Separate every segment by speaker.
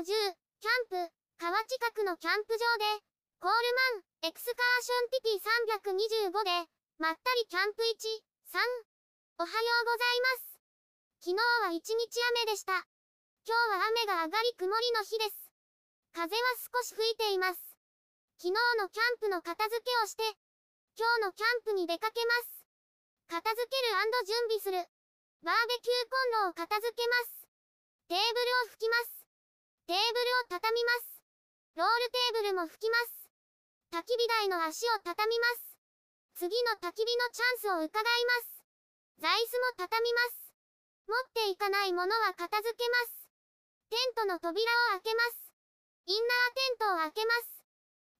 Speaker 1: 10、キャンプ、川近くのキャンプ場で、コールマン、エクスカーションティティ325で、まったりキャンプ1、3。おはようございます。昨日は一日雨でした。今日は雨が上がり曇りの日です。風は少し吹いています。昨日のキャンプの片付けをして、今日のキャンプに出かけます。片付ける準備する。バーベキューコンロを片付けます。テーブルを拭きます。テーブルを畳みます。ロールテーブルも拭きます。焚き火台の足を畳みます。次の焚き火のチャンスを伺います。座椅子も畳みます。持っていかないものは片付けます。テントの扉を開けます。インナーテントを開けます。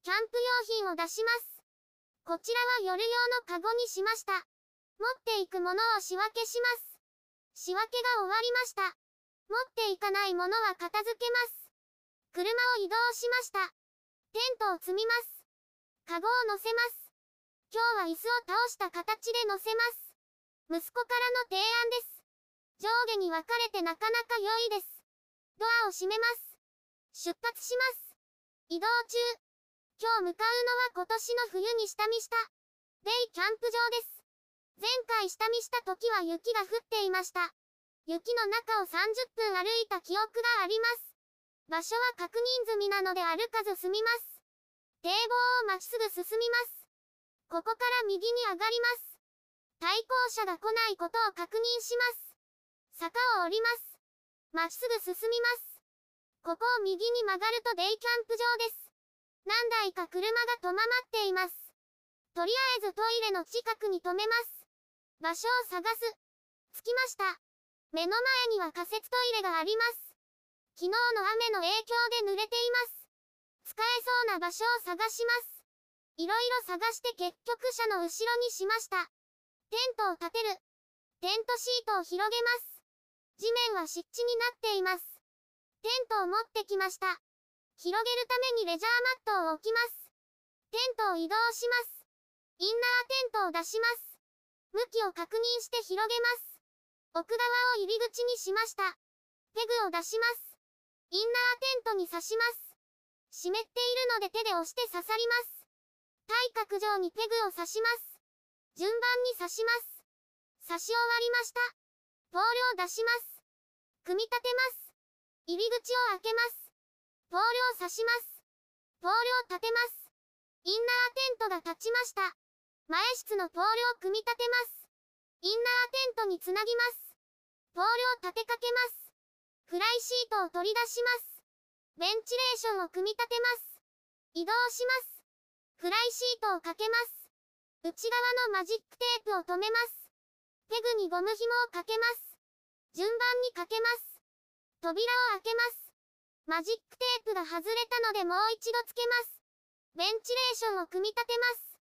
Speaker 1: キャンプ用品を出します。こちらは夜用のカゴにしました。持っていくものを仕分けします。仕分けが終わりました。持っていかないものは片付けます。車を移動しました。テントを積みます。カゴを乗せます。今日は椅子を倒した形で乗せます。息子からの提案です。上下に分かれてなかなか良いです。ドアを閉めます。出発します。移動中。今日向かうのは今年の冬に下見した。デイキャンプ場です。前回下見した時は雪が降っていました。雪の中を30分歩いた記憶があります。場所は確認済みなので歩かず済みます。堤防をまっすぐ進みます。ここから右に上がります。対向車が来ないことを確認します。坂を降ります。まっすぐ進みます。ここを右に曲がるとデイキャンプ場です。何台か車が止まっています。とりあえずトイレの近くに止めます。場所を探す。着きました。目の前には仮設トイレがあります。昨日の雨の影響で濡れています。使えそうな場所を探します。いろいろ探して結局車の後ろにしました。テントを立てる。テントシートを広げます。地面は湿地になっています。テントを持ってきました。広げるためにレジャーマットを置きます。テントを移動します。インナーテントを出します。向きを確認して広げます。奥側を入り口にしました。ペグを出します。インナーテントに刺します。湿っているので手で押して刺さります。対角上にペグを刺します。順番に刺します。刺し終わりました。ポールを出します。組み立てます。入り口を開けます。ポールを刺します。ポールを立てます。インナーテントが立ちました。前室のポールを組み立てます。インナーテントにつなぎます。ポールを立てかけます。フライシートを取り出します。ベンチレーションを組み立てます。移動します。フライシートをかけます。内側のマジックテープを留めます。ペグにゴム紐をかけます。順番にかけます。扉を開けます。マジックテープが外れたのでもう一度つけます。ベンチレーションを組み立てます。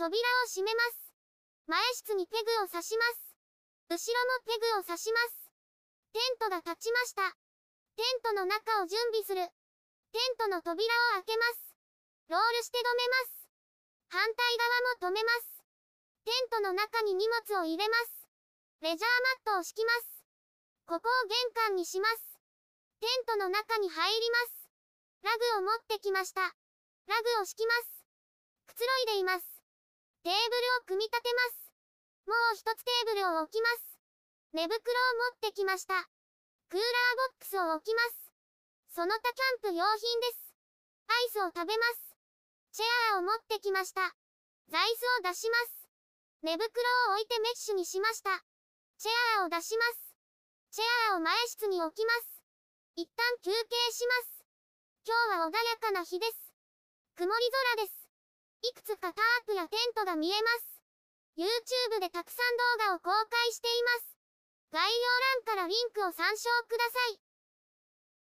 Speaker 1: 扉を閉めます。前室にペグを刺します。後ろもペグを刺します。テントが立ちました。テントの中を準備する。テントの扉を開けます。ロールして止めます。反対側も止めます。テントの中に荷物を入れます。レジャーマットを敷きます。ここを玄関にします。テントの中に入ります。ラグを持ってきました。ラグを敷きます。くつろいでいます。テーブルを組み立てます。もう一つテーブルを置きます。寝袋を持ってきました。クーラーボックスを置きます。その他キャンプ用品です。アイスを食べます。チェアーを持ってきました。座椅子を出します。寝袋を置いてメッシュにしました。チェアーを出します。チェアーを前室に置きます。一旦休憩します。今日は穏やかな日です。曇り空です。いくつかタープやテントが見えます。YouTube でたくさん動画を公開しています。概要欄からリンクを参照ください。